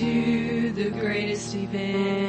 to the greatest event.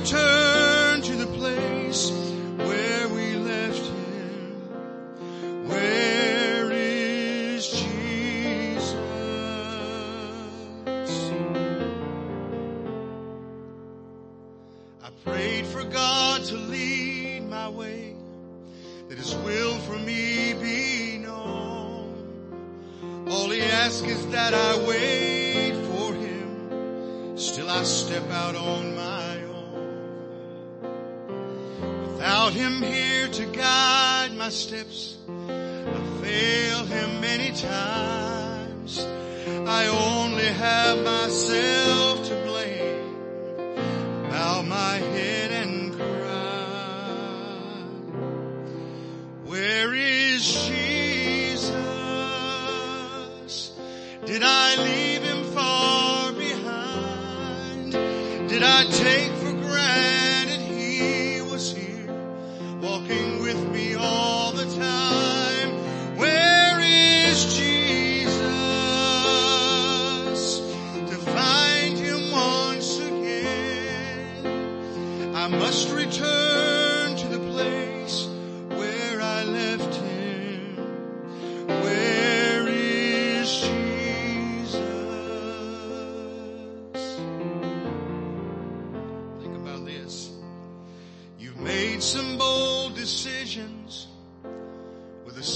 return to the place where we left him. Where is Jesus? I prayed for God to lead my way, that his will for me be known. All he asks is that I wait. Steps. I failed him many times. I only have myself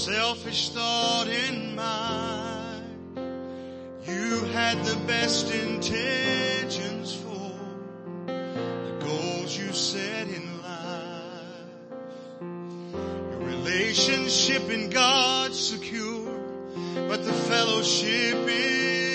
selfish thought in mind. You had the best intentions for the goals you set in life. Your relationship in God's secure, but the fellowship is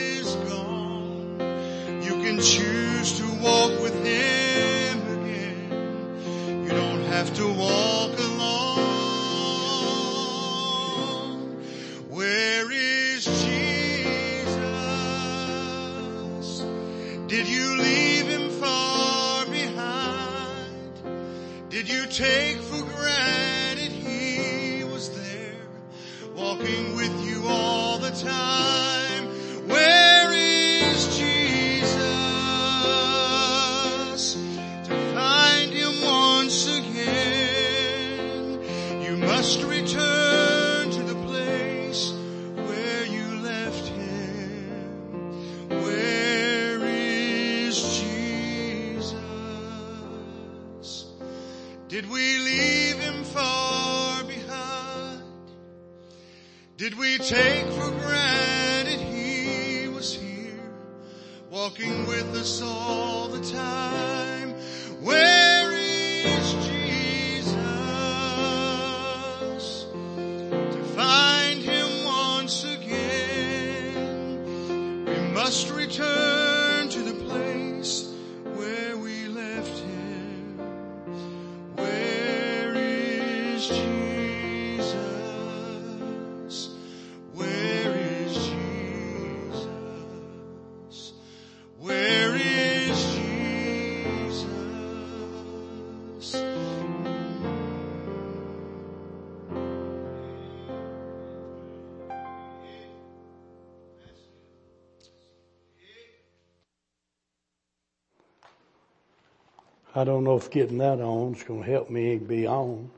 I don't know if getting that on is going to help me be on.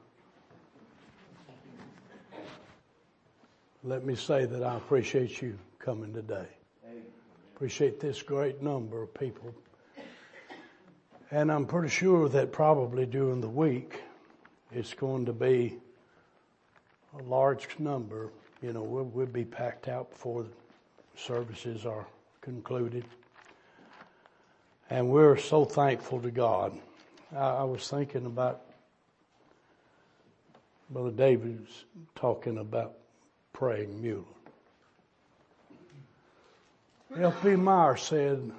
Let me say that I appreciate you coming today. Appreciate this great number of people. And I'm pretty sure that probably during the week it's going to be a large number. You know, we'll, we'll be packed out before services are concluded. And we're so thankful to God. I, I was thinking about Brother David's talking about praying mule. L.P. Meyer said,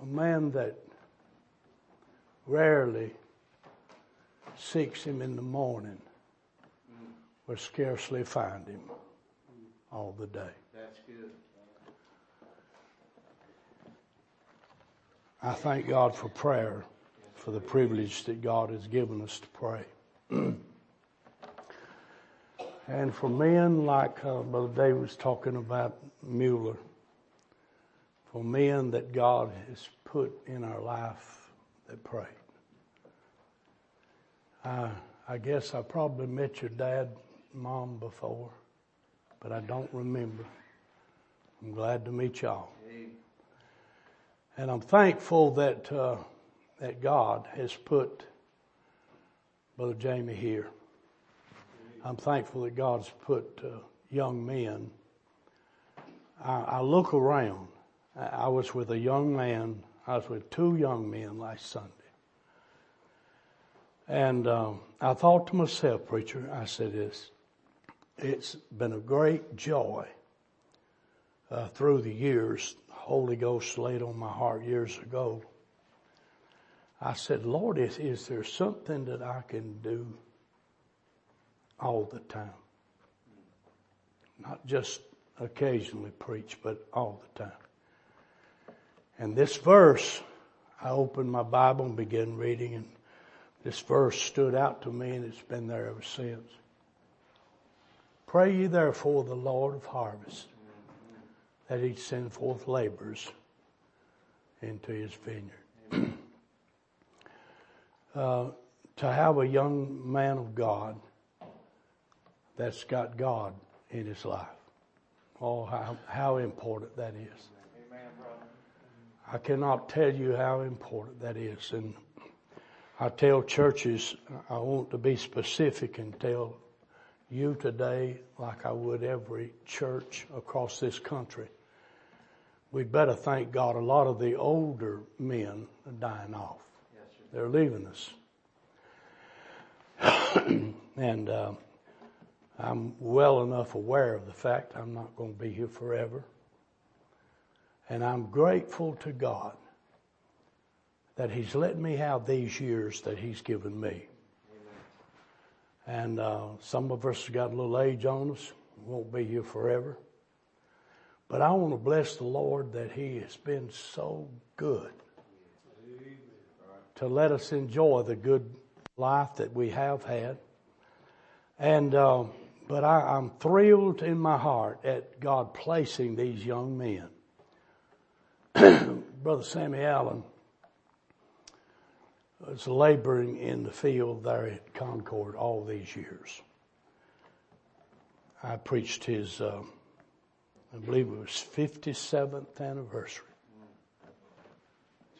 a man that rarely seeks him in the morning will scarcely find him all the day. That's good. I thank God for prayer, for the privilege that God has given us to pray. and for men like uh, Brother David was talking about Mueller, for men that God has put in our life that prayed. I, I guess I probably met your dad, mom before, but I don't remember. I'm glad to meet y'all. And I'm thankful that uh, that God has put Brother Jamie here. I'm thankful that God's put uh, young men. I, I look around. I, I was with a young man. I was with two young men last Sunday, And um, I thought to myself, preacher, I said this, it's been a great joy uh, through the years. Holy Ghost laid on my heart years ago. I said, Lord, is, is there something that I can do all the time? Not just occasionally preach, but all the time. And this verse, I opened my Bible and began reading and this verse stood out to me and it's been there ever since. Pray ye therefore the Lord of harvest that he send forth laborers into his vineyard. uh, to have a young man of God that's got God in his life. Oh, how, how important that is. I cannot tell you how important that is. And I tell churches, I want to be specific and tell you today, like I would every church across this country, we'd better thank God a lot of the older men are dying off. They're leaving us. and uh, I'm well enough aware of the fact I'm not going to be here forever. And I'm grateful to God that He's let me have these years that He's given me. And uh, some of us got a little age on us, won't be here forever. But I want to bless the Lord that He has been so good to let us enjoy the good life that we have had. And, uh, but I, I'm thrilled in my heart at God placing these young men. Brother Sammy Allen was laboring in the field there at Concord all these years. I preached his, uh, I believe it was 57th anniversary,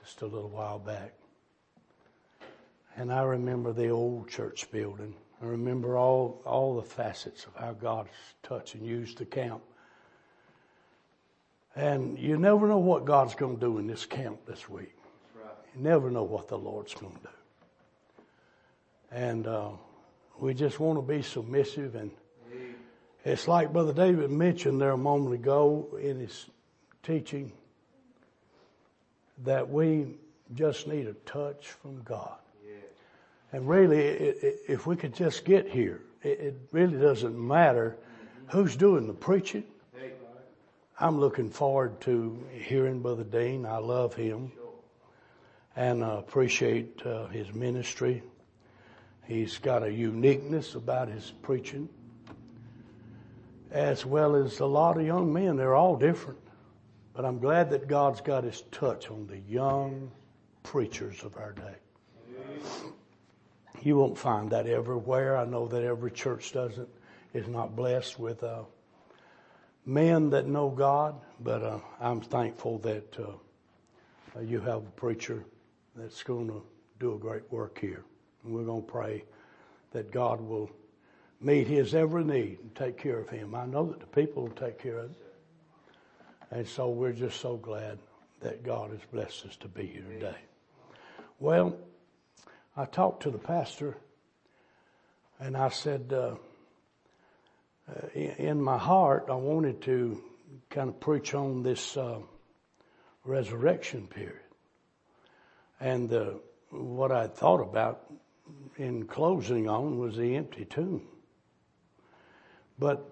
just a little while back. And I remember the old church building. I remember all, all the facets of how God touched and used the camp. And you never know what God's going to do in this camp this week. You never know what the Lord's going to do. And uh, we just want to be submissive. And it's like Brother David mentioned there a moment ago in his teaching that we just need a touch from God. And really, it, it, if we could just get here, it, it really doesn't matter who's doing the preaching. I'm looking forward to hearing Brother Dean. I love him and uh, appreciate uh, his ministry. He's got a uniqueness about his preaching, as well as a lot of young men. They're all different, but I'm glad that God's got his touch on the young preachers of our day. You won't find that everywhere. I know that every church doesn't is not blessed with uh, men that know God, but uh, I'm thankful that uh, you have a preacher that's going to do a great work here. And we're going to pray that God will meet his every need and take care of him. I know that the people will take care of it. And so we're just so glad that God has blessed us to be here today. Well, I talked to the pastor and I said, uh, uh, in my heart, I wanted to kind of preach on this uh, resurrection period. And uh, what I thought about in closing on was the empty tomb. But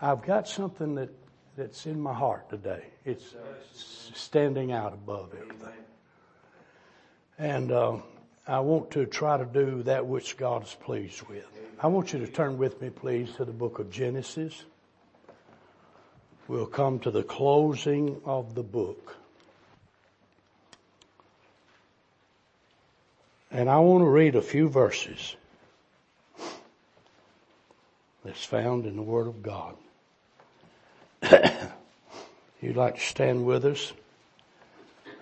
I've got something that, that's in my heart today. It's standing out above everything. And uh, I want to try to do that which God is pleased with. I want you to turn with me, please, to the book of Genesis. We'll come to the closing of the book. And I want to read a few verses that's found in the Word of God. You'd like to stand with us?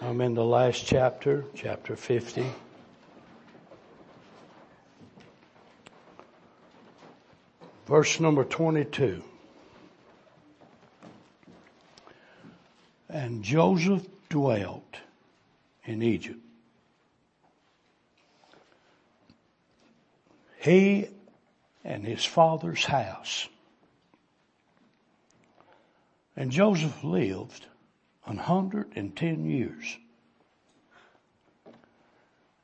I'm in the last chapter, chapter 50. Verse number 22. And Joseph dwelt in Egypt he and his father's house. And Joseph lived a 110 years.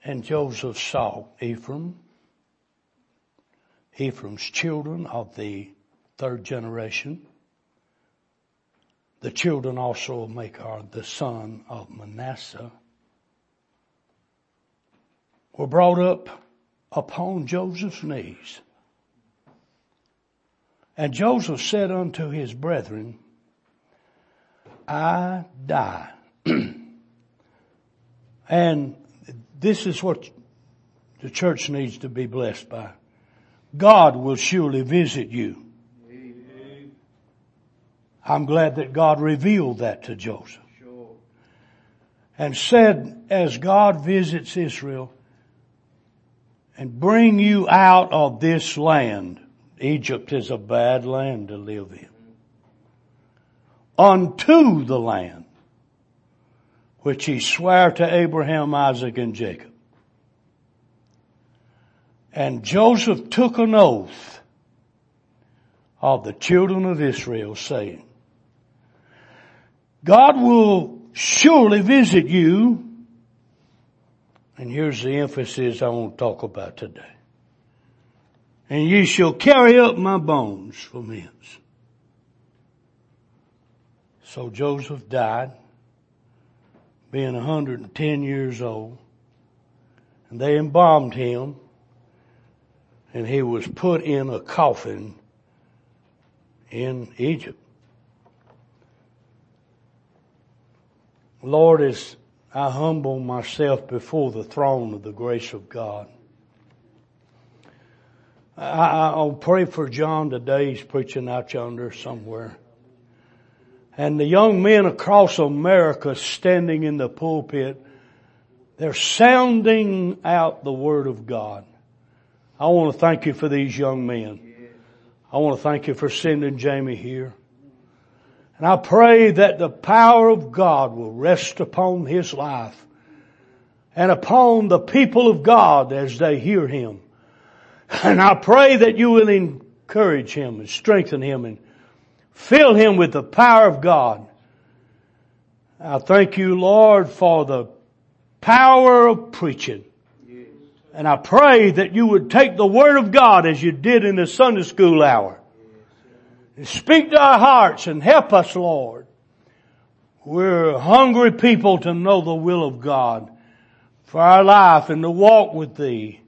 And Joseph saw Ephraim, Ephraim's children of the third generation, the children also of Machir, the son of Manasseh, were brought up upon Joseph's knees. And Joseph said unto his brethren, I die. and this is what the church needs to be blessed by. God will surely visit you. I'm glad that God revealed that to Joseph. And said, as God visits Israel and bring you out of this land, Egypt is a bad land to live in, unto the land which he sware to Abraham, Isaac, and Jacob. And Joseph took an oath of the children of Israel saying, God will surely visit you. And here's the emphasis I want to talk about today. And ye shall carry up my bones from hence. So Joseph died, being 110 years old, and they embalmed him, and he was put in a coffin in Egypt. Lord, as I humble myself before the throne of the grace of God, I, will pray for John today. He's preaching out yonder somewhere. And the young men across America standing in the pulpit, they're sounding out the Word of God. I want to thank you for these young men. I want to thank you for sending Jamie here. And I pray that the power of God will rest upon his life and upon the people of God as they hear him. And I pray that you will encourage him and strengthen him and fill him with the power of God. I thank you, Lord, for the power of preaching. And I pray that you would take the Word of God as you did in the Sunday school hour And Speak to our hearts and help us, Lord. We're hungry people to know the will of God for our life and to walk with Thee.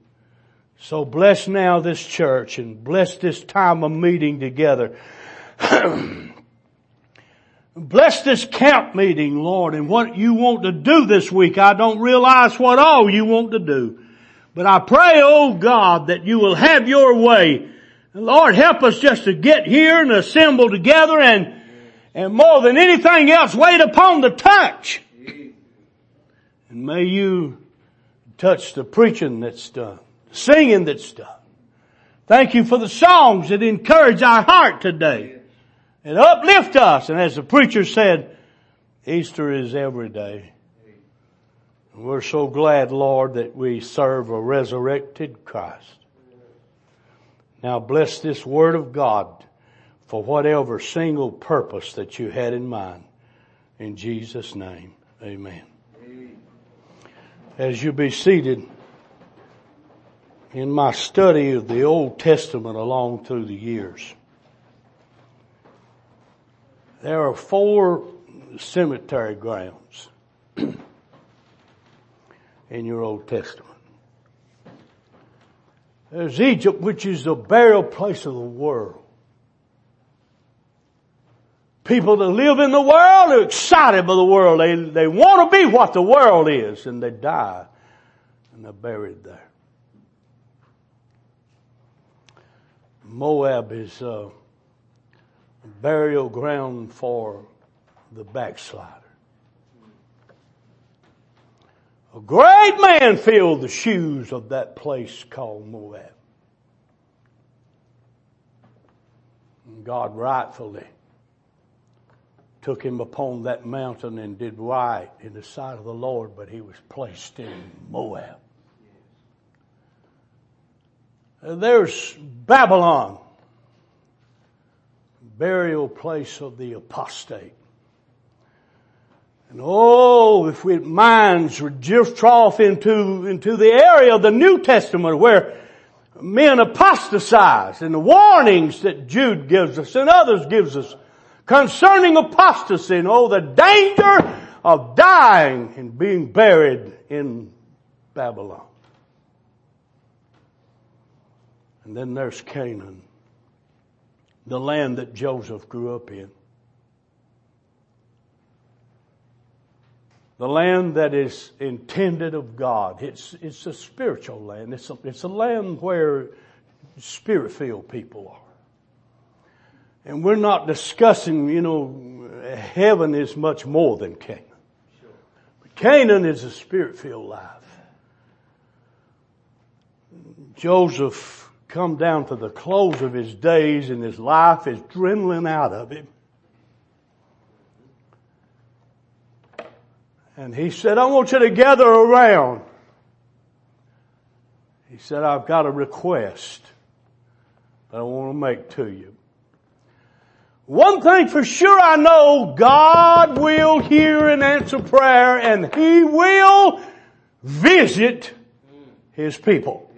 So bless now this church and bless this time of meeting together. bless this camp meeting, Lord, and what you want to do this week. I don't realize what all you want to do. But I pray, oh God, that you will have your way Lord, help us just to get here and assemble together and, and more than anything else, wait upon the touch. And may you touch the preaching that's done, the singing that's done. Thank you for the songs that encourage our heart today and uplift us. And as the preacher said, Easter is every day. We're so glad, Lord, that we serve a resurrected Christ. Now bless this word of God for whatever single purpose that you had in mind. In Jesus name, amen. As you be seated in my study of the Old Testament along through the years, there are four cemetery grounds in your Old Testament. There's Egypt, which is the burial place of the world. People that live in the world are excited by the world. They, they want to be what the world is and they die and they're buried there. Moab is a burial ground for the backslider. A great man filled the shoes of that place called Moab. And God rightfully took him upon that mountain and did right in the sight of the Lord, but he was placed in Moab. There's Babylon, burial place of the apostate. And oh, if we minds would drift off into, into the area of the New Testament where men apostatize and the warnings that Jude gives us and others gives us concerning apostasy and oh, the danger of dying and being buried in Babylon. And then there's Canaan, the land that Joseph grew up in. The land that is intended of God. It's, it's a spiritual land. It's a, it's a land where spirit-filled people are. And we're not discussing, you know, heaven is much more than Canaan. But Canaan is a spirit-filled life. Joseph come down to the close of his days and his life is dwindling out of him. And he said, I want you to gather around. He said, I've got a request that I want to make to you. One thing for sure I know, God will hear and answer prayer and He will visit His people.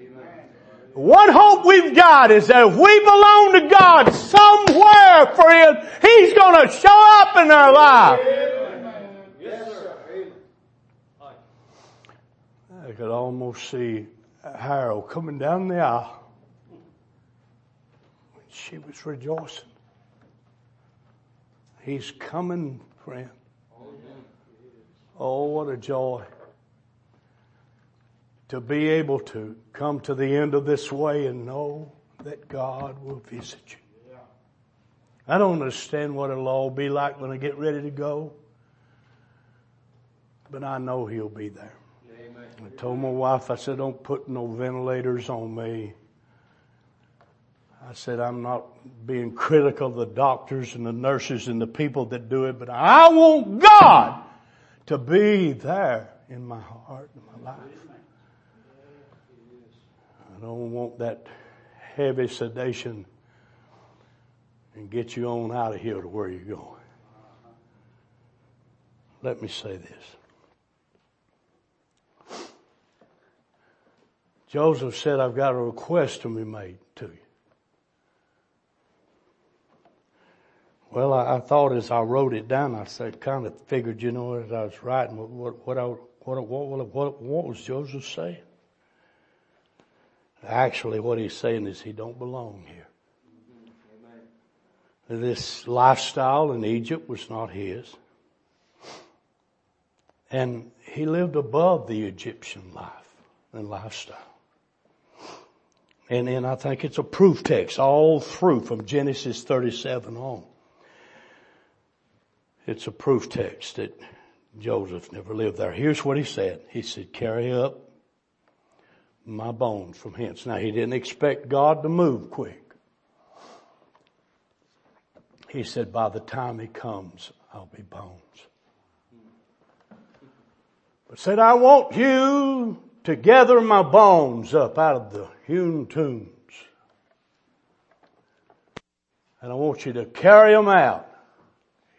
One hope we've got is that if we belong to God somewhere, friend, He's gonna show up in our life. I could almost see Harold coming down the aisle. She was rejoicing. He's coming, friend. Oh, what a joy to be able to come to the end of this way and know that God will visit you. I don't understand what it'll all be like when I get ready to go, but I know He'll be there. Told my wife, I said, don't put no ventilators on me. I said, I'm not being critical of the doctors and the nurses and the people that do it, but I want God to be there in my heart and my life. I don't want that heavy sedation and get you on out of here to where you're going. Let me say this. Joseph said, I've got a request to be made to you. Well, I, I thought as I wrote it down, I said, kind of figured, you know, as I was writing, what, what, I, what, what, what, what was Joseph saying? Actually, what he's saying is he don't belong here. This lifestyle in Egypt was not his. And he lived above the Egyptian life and lifestyle. And then I think it's a proof text all through from Genesis 37 on. It's a proof text that Joseph never lived there. Here's what he said. He said, carry up my bones from hence. Now he didn't expect God to move quick. He said, by the time he comes, I'll be bones. But said, I want you to gather my bones up out of the hewn tombs. And I want you to carry them out.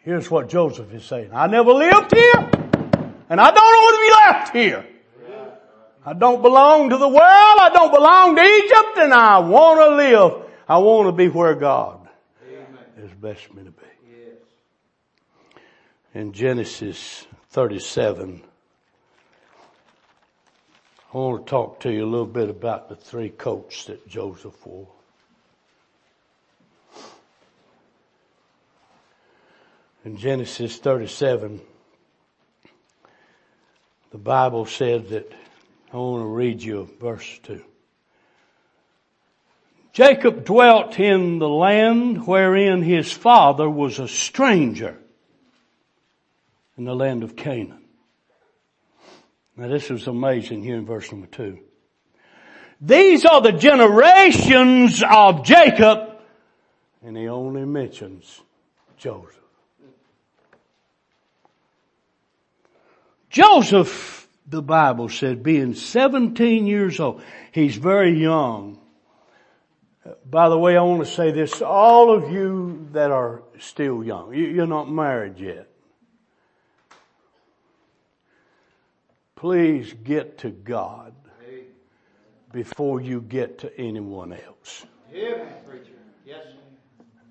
Here's what Joseph is saying. I never lived here and I don't want to be left here. I don't belong to the world. I don't belong to Egypt and I want to live. I want to be where God has blessed me to be. Yes. In Genesis 37, I want to talk to you a little bit about the three coats that Joseph wore. In Genesis 37, the Bible said that, I want to read you verse 2. Jacob dwelt in the land wherein his father was a stranger in the land of Canaan. Now this is amazing here in verse number two. These are the generations of Jacob, and he only mentions Joseph. Joseph, the Bible said, being 17 years old, he's very young. By the way, I want to say this, to all of you that are still young, you're not married yet. Please get to God before you get to anyone else.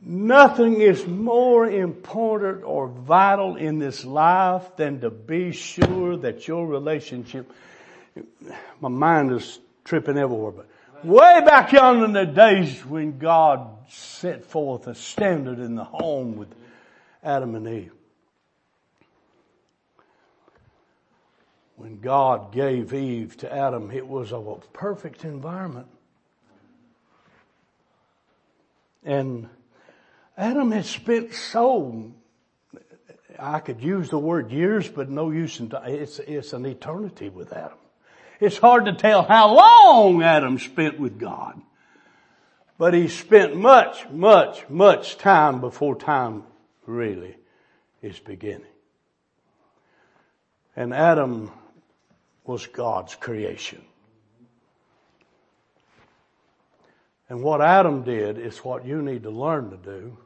Nothing is more important or vital in this life than to be sure that your relationship, my mind is tripping everywhere, but way back yonder in the days when God set forth a standard in the home with Adam and Eve. When God gave Eve to Adam, it was a perfect environment. And Adam had spent so, I could use the word years, but no use in, it's, it's an eternity with Adam. It's hard to tell how long Adam spent with God. But he spent much, much, much time before time really is beginning. And Adam was God's creation. And what Adam did is what you need to learn to do.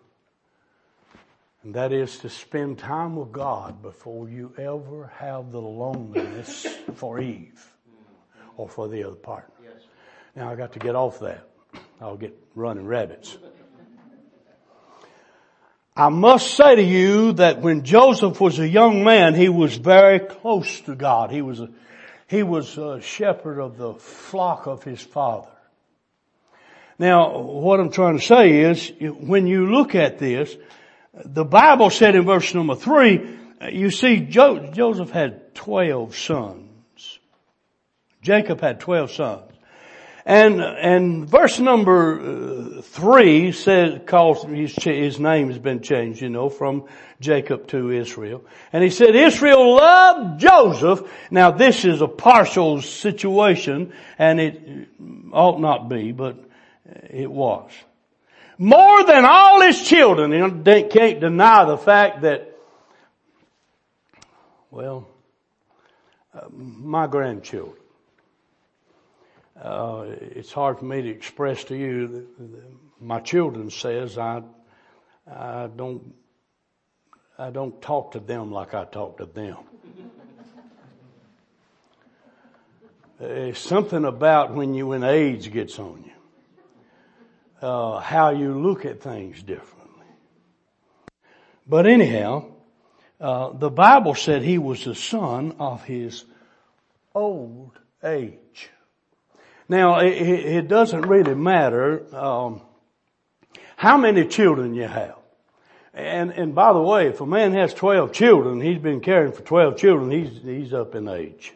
And that is to spend time with God before you ever have the loneliness for Eve or for the other partner. Yes. Now I got to get off that. I'll get running rabbits. I must say to you that when Joseph was a young man, he was very close to God. He was a, he was a shepherd of the flock of his father. Now, what I'm trying to say is, when you look at this, the Bible said in verse number three, you see jo- Joseph had 12 sons. Jacob had 12 sons. And, and verse number uh, three says, calls, his, his name has been changed, you know, from Jacob to Israel. And he said, Israel loved Joseph. Now this is a partial situation and it ought not be, but it was. More than all his children. You can't deny the fact that, well, uh, my grandchildren uh, it's hard for me to express to you. My children says I, I don't, I don't talk to them like I talk to them. It's something about when you, when age gets on you, uh, how you look at things differently. But anyhow, uh, the Bible said he was the son of his old age. Now, it, it doesn't really matter um, how many children you have. And, and by the way, if a man has 12 children, he's been caring for 12 children, he's, he's up in age.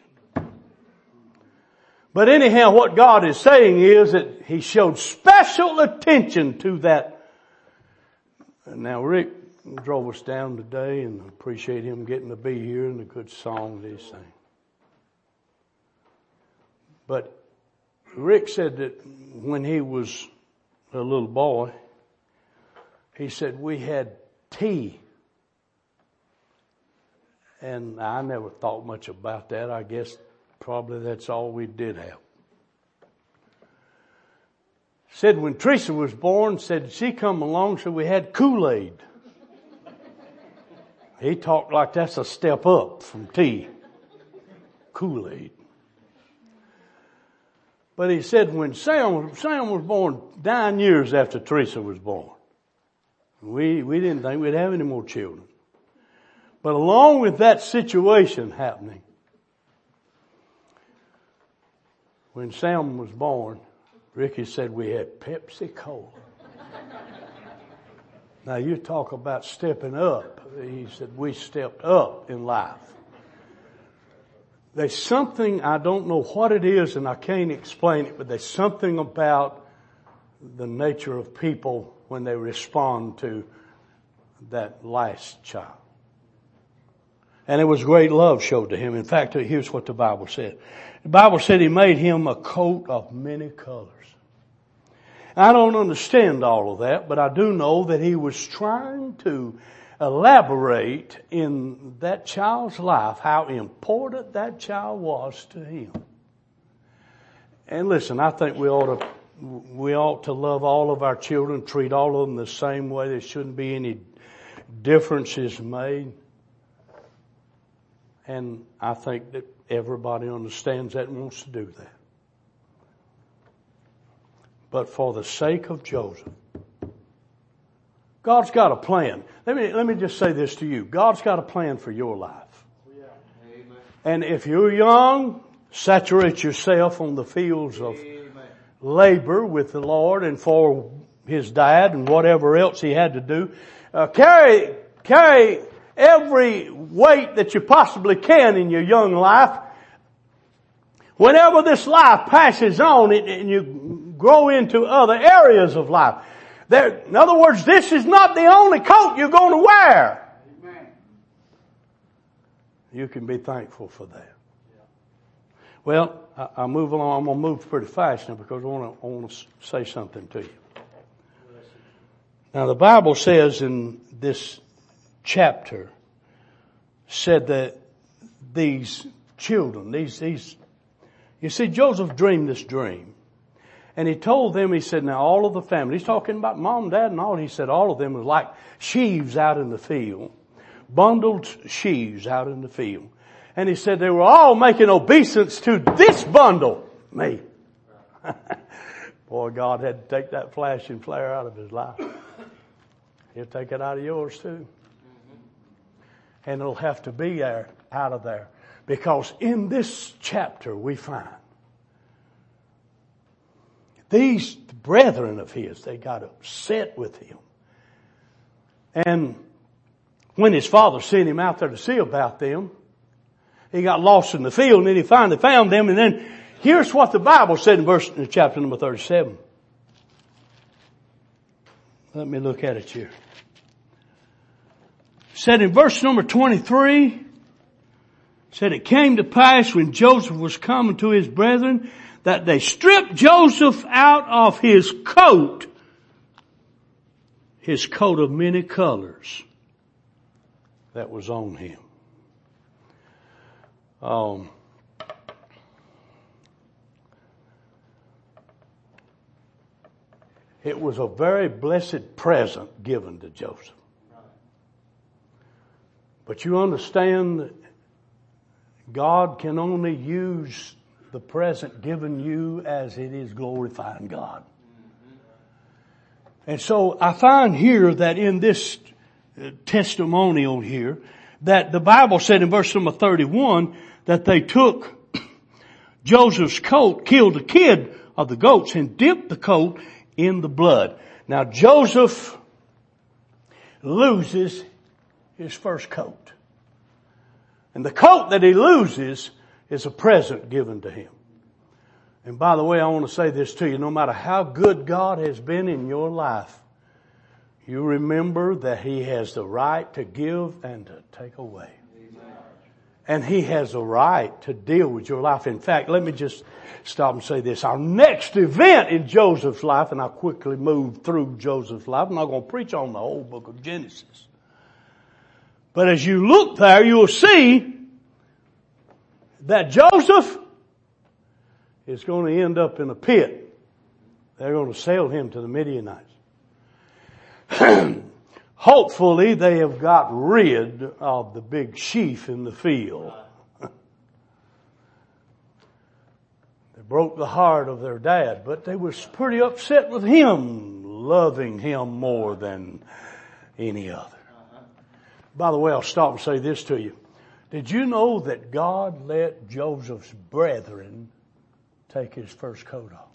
But anyhow, what God is saying is that He showed special attention to that. Now Rick drove us down today and appreciate him getting to be here and the good song that he sang. But Rick said that when he was a little boy, he said we had tea. And I never thought much about that. I guess probably that's all we did have. Said when Teresa was born, said she come along, so we had Kool-Aid. He talked like that's a step up from tea. Kool-Aid. But he said when Sam, Sam was born nine years after Teresa was born, we, we didn't think we'd have any more children. But along with that situation happening, when Sam was born, Ricky said we had Pepsi Cola. now you talk about stepping up. He said we stepped up in life. There's something, I don't know what it is and I can't explain it, but there's something about the nature of people when they respond to that last child. And it was great love showed to him. In fact, here's what the Bible said. The Bible said he made him a coat of many colors. I don't understand all of that, but I do know that he was trying to elaborate in that child's life how important that child was to him. And listen, I think we ought to we ought to love all of our children, treat all of them the same way. There shouldn't be any differences made. And I think that everybody understands that and wants to do that. But for the sake of Joseph, God's got a plan. Let me, let me just say this to you. God's got a plan for your life. And if you're young, saturate yourself on the fields of labor with the Lord and for his dad and whatever else he had to do. Uh, carry, carry every weight that you possibly can in your young life. Whenever this life passes on and you grow into other areas of life. There, in other words, this is not the only coat you're going to wear. You can be thankful for that. Well, I, I move along. I'm going to move pretty fast now because I want to, I want to say something to you. Now the Bible says in this chapter, said that these children, these, these, you see Joseph dreamed this dream. And he told them, he said, now all of the family, he's talking about mom, dad and all, he said all of them was like sheaves out in the field. Bundled sheaves out in the field. And he said they were all making obeisance to this bundle, me. Boy, God had to take that flash and flare out of his life. He'll take it out of yours too. And it'll have to be there, out of there. Because in this chapter we find these brethren of his, they got upset with him. And when his father sent him out there to see about them, he got lost in the field and then he finally found them and then here's what the Bible said in verse, in chapter number 37. Let me look at it here. said in verse number 23, said it came to pass when Joseph was coming to his brethren that they stripped Joseph out of his coat, his coat of many colors that was on him. Um, it was a very blessed present given to Joseph. But you understand that God can only use the present given you as it is glorifying God. And so I find here that in this uh, testimonial here, that the Bible said in verse number 31 that they took Joseph's coat, killed a kid of the goats and dipped the coat in the blood. Now Joseph loses his first coat. And the coat that he loses is a present given to him. And by the way, I want to say this to you, no matter how good God has been in your life, you remember that He has the right to give and to take away. And He has a right to deal with your life. In fact, let me just stop and say this. Our next event in Joseph's life, and I'll quickly move through Joseph's life. I'm not going to preach on the whole book of Genesis. But as you look there, you'll see that Joseph is going to end up in a pit. They're going to sell him to the Midianites. Hopefully they have got rid of the big sheaf in the field. they broke the heart of their dad, but they was pretty upset with him, loving him more than any other. By the way, I'll stop and say this to you. Did you know that God let Joseph's brethren take his first coat off?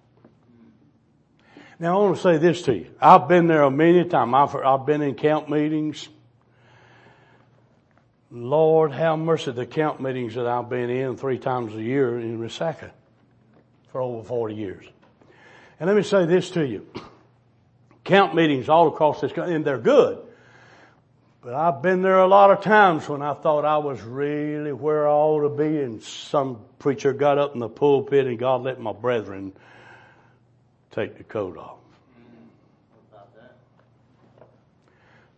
Now I want to say this to you. I've been there a many times. I've, I've been in camp meetings. Lord have mercy, the camp meetings that I've been in three times a year in Resaca for over 40 years. And let me say this to you. Camp meetings all across this country, and they're good. But I've been there a lot of times when I thought I was really where I ought to be and some preacher got up in the pulpit and God let my brethren take the coat off.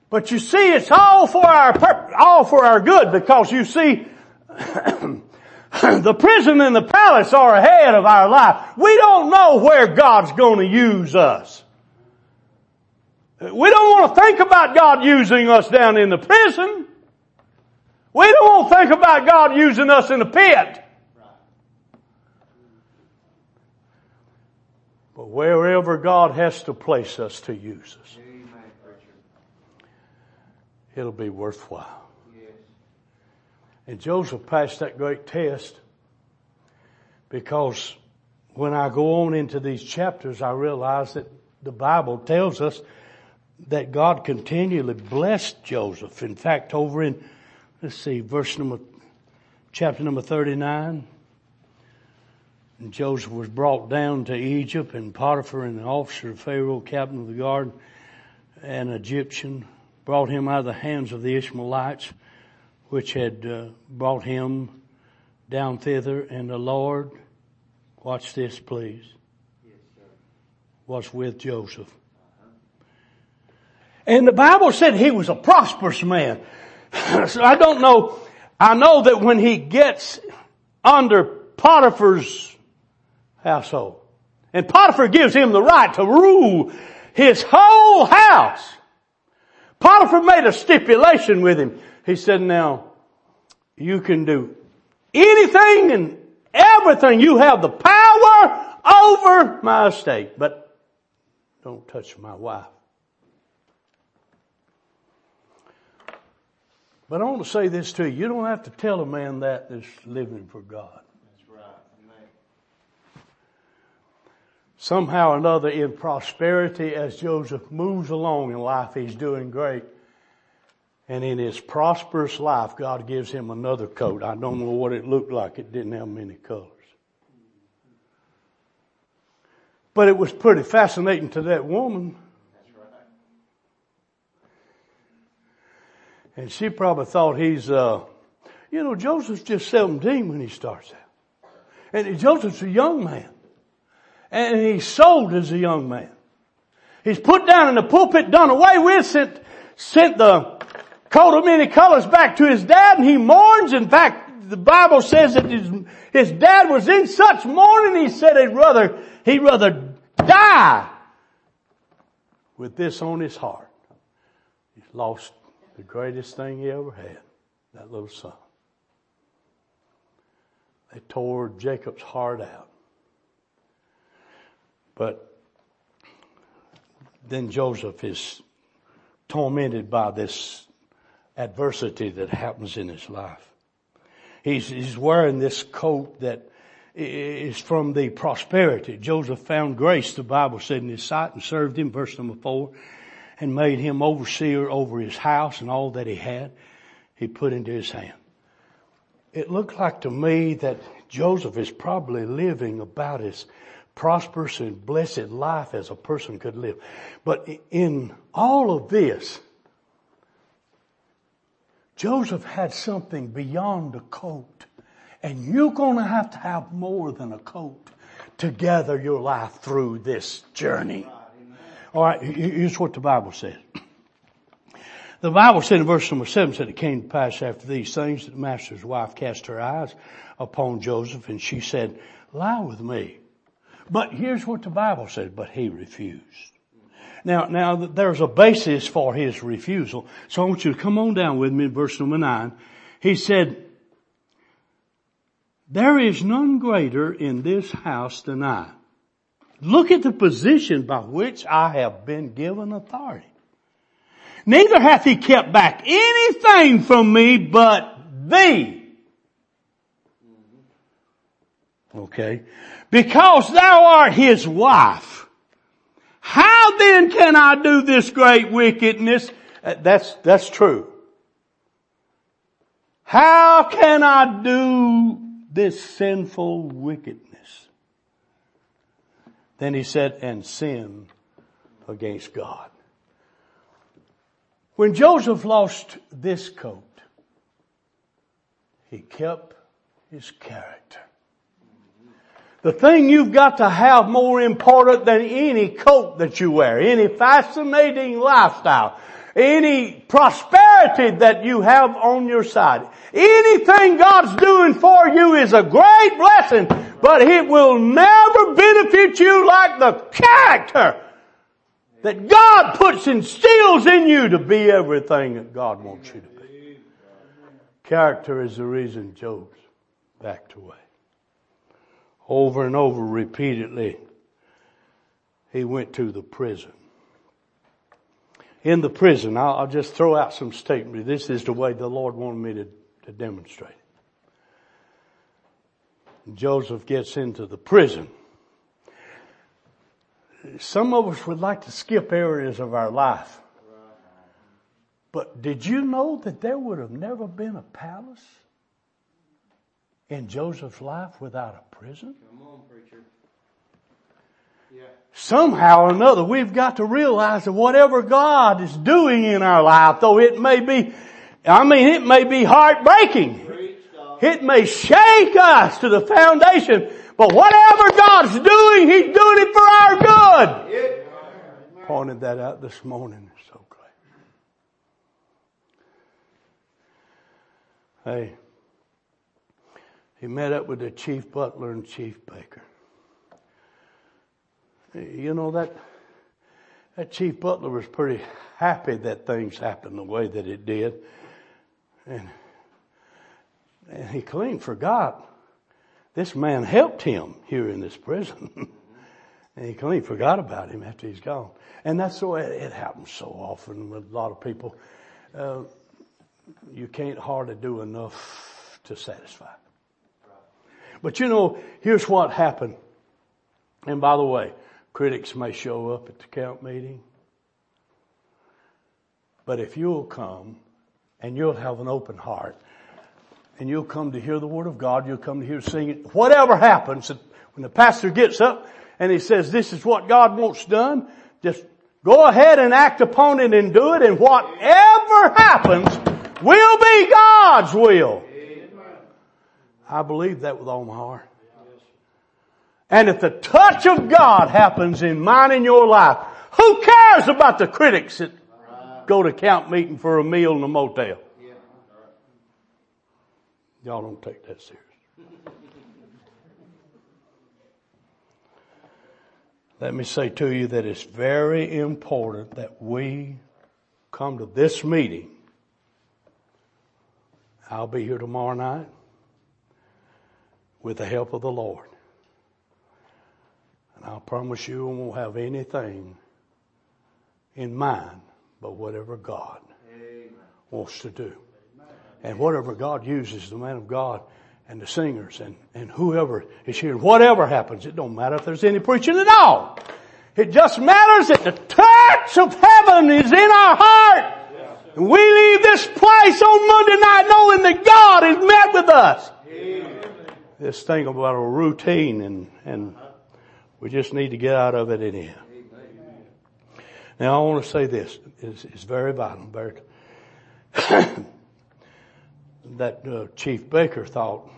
But you see, it's all for our all for our good because you see, the prison and the palace are ahead of our life. We don't know where God's going to use us. We don't want to think about God using us down in the prison. We don't want to think about God using us in the pit. But wherever God has to place us to use us, it'll be worthwhile. And Joseph passed that great test because when I go on into these chapters, I realize that the Bible tells us that God continually blessed Joseph. In fact, over in, let's see, verse number, chapter number 39, and Joseph was brought down to Egypt and Potiphar and the officer of Pharaoh, captain of the guard, an Egyptian, brought him out of the hands of the Ishmaelites which had uh, brought him down thither, and the Lord, watch this please, was with Joseph. And the Bible said he was a prosperous man. so I don't know, I know that when he gets under Potiphar's household, and Potiphar gives him the right to rule his whole house. Potiphar made a stipulation with him. He said, now, you can do anything and everything. You have the power over my estate, but don't touch my wife. But I want to say this to you. You don't have to tell a man that that's living for God. That's right. Somehow or another in prosperity as Joseph moves along in life, he's doing great. And in his prosperous life, God gives him another coat. I don't know what it looked like. It didn't have many colors. But it was pretty fascinating to that woman. And she probably thought he's, uh, you know, Joseph's just 17 when he starts out. And Joseph's a young man. And he's sold as a young man. He's put down in the pulpit, done away with, sent, sent the coat of many colors back to his dad and he mourns. In fact, the Bible says that his, his dad was in such mourning he said he'd rather, he'd rather die with this on his heart. He's lost the greatest thing he ever had, that little son. They tore Jacob's heart out. But then Joseph is tormented by this adversity that happens in his life. He's, he's wearing this coat that is from the prosperity. Joseph found grace, the Bible said in his sight and served him, verse number four, and made him overseer over his house and all that he had, he put into his hand. It looked like to me that Joseph is probably living about as prosperous and blessed life as a person could live. But in all of this, Joseph had something beyond a coat. And you're going to have to have more than a coat to gather your life through this journey. All right, here's what the Bible says. The Bible said in verse number seven said it came to pass after these things that the master's wife cast her eyes upon Joseph and she said, lie with me. But here's what the Bible said, but he refused. Now, now there's a basis for his refusal. So I want you to come on down with me in verse number nine. He said, there is none greater in this house than I. Look at the position by which I have been given authority. Neither hath he kept back anything from me but thee. Okay. Because thou art his wife. How then can I do this great wickedness? Uh, that's, that's true. How can I do this sinful wickedness? Then he said, and sin against God. When Joseph lost this coat, he kept his character. The thing you've got to have more important than any coat that you wear, any fascinating lifestyle, any prosperity that you have on your side. Anything God's doing for you is a great blessing, but it will never benefit you like the character that God puts and instills in you to be everything that God wants you to be. Character is the reason Job's backed away. Over and over repeatedly, he went to the prison in the prison. I'll, just throw out some statements. This is the way the Lord wanted me to, to demonstrate. Joseph gets into the prison. Some of us would like to skip areas of our life. But did you know that there would have never been a palace in Joseph's life without a prison? somehow or another we've got to realize that whatever God is doing in our life, though it may be, I mean, it may be heartbreaking. It may shake us to the foundation, but whatever God's doing, He's doing it for our good. Pointed that out this morning. So great. Hey, he met up with the chief butler and chief baker. You know, that, that chief butler was pretty happy that things happened the way that it did. And, and he clean forgot this man helped him here in this prison. and he clean forgot about him after he's gone. And that's the way it happens so often with a lot of people. Uh, you can't hardly do enough to satisfy. But you know, here's what happened. And by the way, Critics may show up at the camp meeting. But if you'll come and you'll have an open heart and you'll come to hear the word of God, you'll come to hear singing, whatever happens, when the pastor gets up and he says, this is what God wants done, just go ahead and act upon it and do it and whatever happens will be God's will. I believe that with all my heart. And if the touch of God happens in mine and your life, who cares about the critics that go to camp meeting for a meal in a motel? Y'all don't take that serious. Let me say to you that it's very important that we come to this meeting. I'll be here tomorrow night with the help of the Lord. And I promise you, I won't have anything in mind but whatever God Amen. wants to do. And whatever God uses the man of God and the singers and, and whoever is here, whatever happens, it don't matter if there's any preaching at all. It just matters that the touch of heaven is in our heart. And we leave this place on Monday night knowing that God has met with us. Amen. This thing about a routine and, and we just need to get out of it anyhow. Now I want to say this. It's, it's very vital. Very, that uh, Chief Baker thought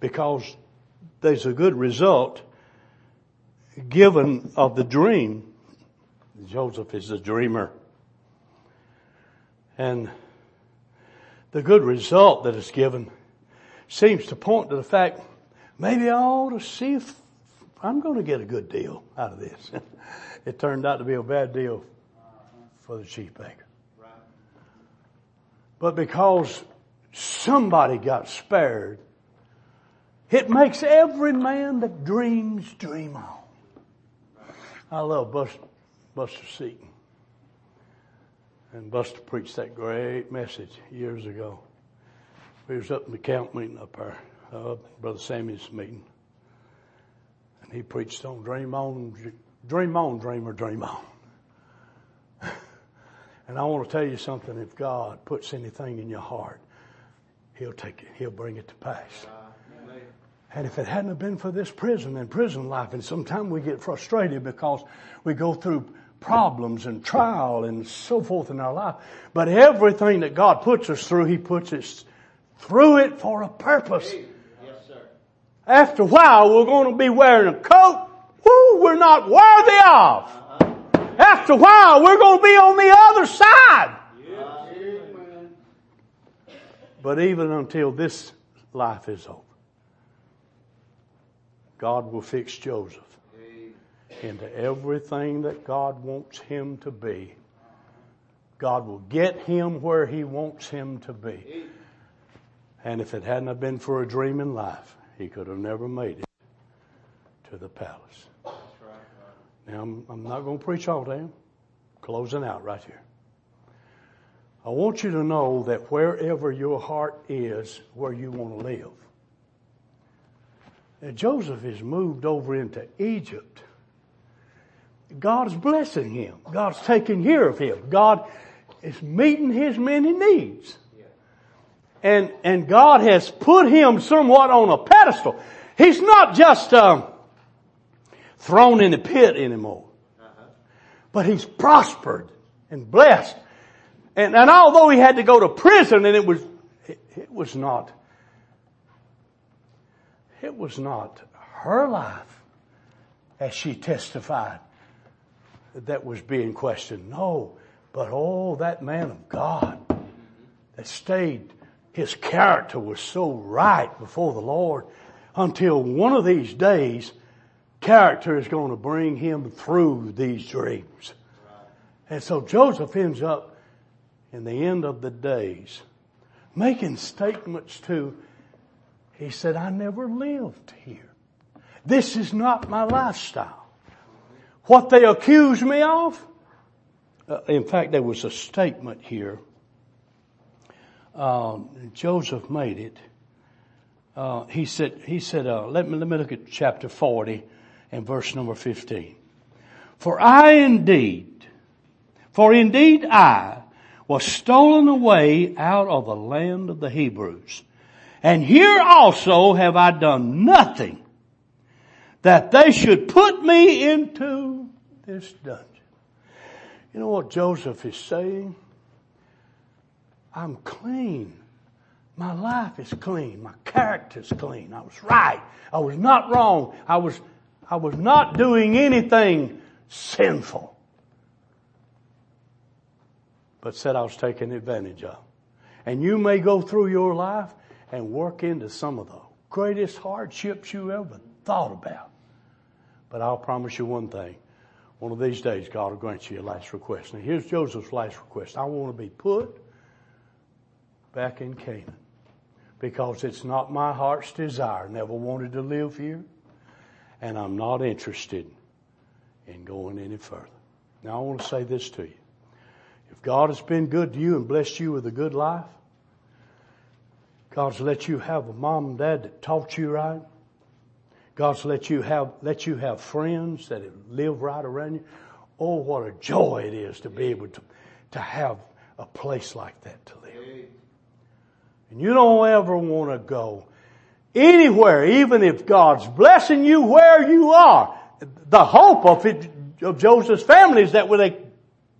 because there's a good result given of the dream. Joseph is a dreamer. And the good result that is given seems to point to the fact maybe I ought to see if I'm going to get a good deal out of this. it turned out to be a bad deal for the chief baker. But because somebody got spared, it makes every man that dreams dream on. I love Buster, Buster Seaton. And Buster preached that great message years ago. We was up in the camp meeting up there, uh, Brother Sammy's meeting. And he preached on dream on, dream on, dreamer, dream on. and I want to tell you something. If God puts anything in your heart, He'll take it. He'll bring it to pass. And if it hadn't been for this prison and prison life, and sometimes we get frustrated because we go through problems and trial and so forth in our life. But everything that God puts us through, He puts us through it for a purpose. Yes, sir. After a while, we're going to be wearing a coat whoo, we're not worthy of. Uh-huh. After a while, we're going to be on the other side. But even until this life is over, God will fix Joseph into everything that God wants him to be. God will get him where he wants him to be. And if it hadn't have been for a dream in life, he could have never made it to the palace. Now, I'm, I'm not going to preach all day. I'm closing out right here. I want you to know that wherever your heart is, where you want to live. Joseph is moved over into Egypt. God's blessing him. God's taking care of him. God is meeting his many needs. And, and God has put him somewhat on a pedestal. He's not just um, thrown in the pit anymore, but he's prospered and blessed. And, and although he had to go to prison and it was, it, it was not, it was not her life as she testified that was being questioned. No, but oh, that man of God that stayed, his character was so right before the Lord until one of these days, character is going to bring him through these dreams. And so Joseph ends up in the end of the days making statements to, he said, I never lived here. This is not my lifestyle. What they accuse me of, uh, in fact, there was a statement here. Um, Joseph made it. Uh, he said, he said, uh, let me, let me look at chapter 40 and verse number 15. For I indeed, for indeed I was stolen away out of the land of the Hebrews. And here also have I done nothing that they should put me into this dungeon. You know what Joseph is saying? I'm clean. My life is clean. My character's clean. I was right. I was not wrong. I was, I was not doing anything sinful. But said I was taken advantage of. And you may go through your life and work into some of the greatest hardships you ever thought about. But I'll promise you one thing. One of these days, God will grant you your last request. Now here's Joseph's last request. I want to be put back in Canaan because it's not my heart's desire. Never wanted to live here and I'm not interested in going any further. Now I want to say this to you. If God has been good to you and blessed you with a good life, God's let you have a mom and dad that taught you right, God's let you have, let you have friends that live right around you. Oh, what a joy it is to be able to, to have a place like that to live. And you don't ever want to go anywhere, even if God's blessing you where you are. The hope of it, of Joseph's family is that when they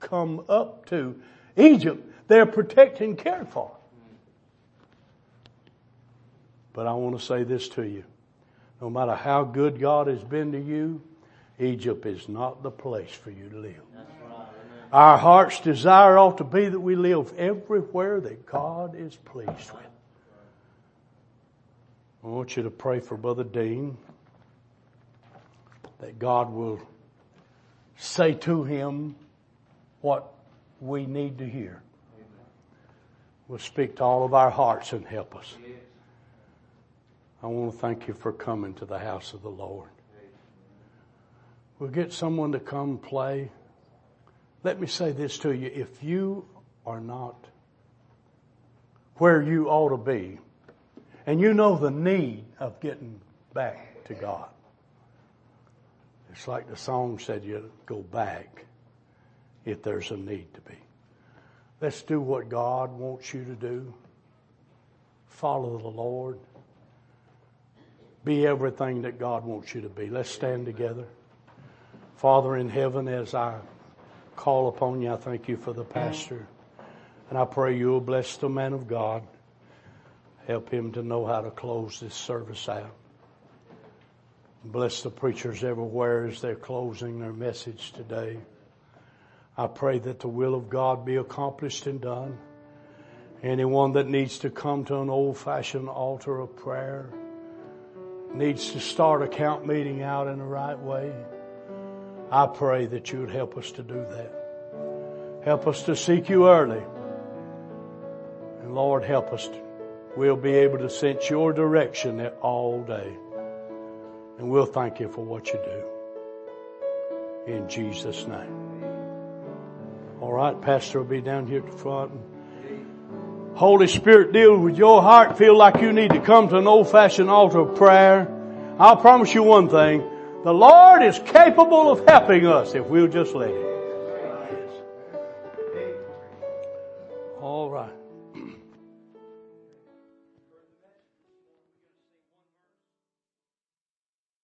come up to Egypt, they're protected and cared for. But I want to say this to you. No matter how good God has been to you, Egypt is not the place for you to live. Our heart's desire ought to be that we live everywhere that God is pleased with. I want you to pray for Brother Dean that God will say to him what we need to hear. We'll speak to all of our hearts and help us. I want to thank you for coming to the house of the Lord. We'll get someone to come play. Let me say this to you. If you are not where you ought to be, and you know the need of getting back to God, it's like the song said, you go back if there's a need to be. Let's do what God wants you to do. Follow the Lord. Be everything that God wants you to be. Let's stand together. Father in heaven, as I call upon you, I thank you for the pastor. And I pray you'll bless the man of God. Help him to know how to close this service out. Bless the preachers everywhere as they're closing their message today. I pray that the will of God be accomplished and done. Anyone that needs to come to an old fashioned altar of prayer needs to start a count meeting out in the right way. I pray that you would help us to do that. Help us to seek you early. And Lord, help us. To, we'll be able to sense your direction all day. And we'll thank you for what you do. In Jesus' name. All right, Pastor will be down here at the front. Holy Spirit deal with your heart. Feel like you need to come to an old fashioned altar of prayer. I'll promise you one thing. The Lord is capable of helping us if we'll just let Him.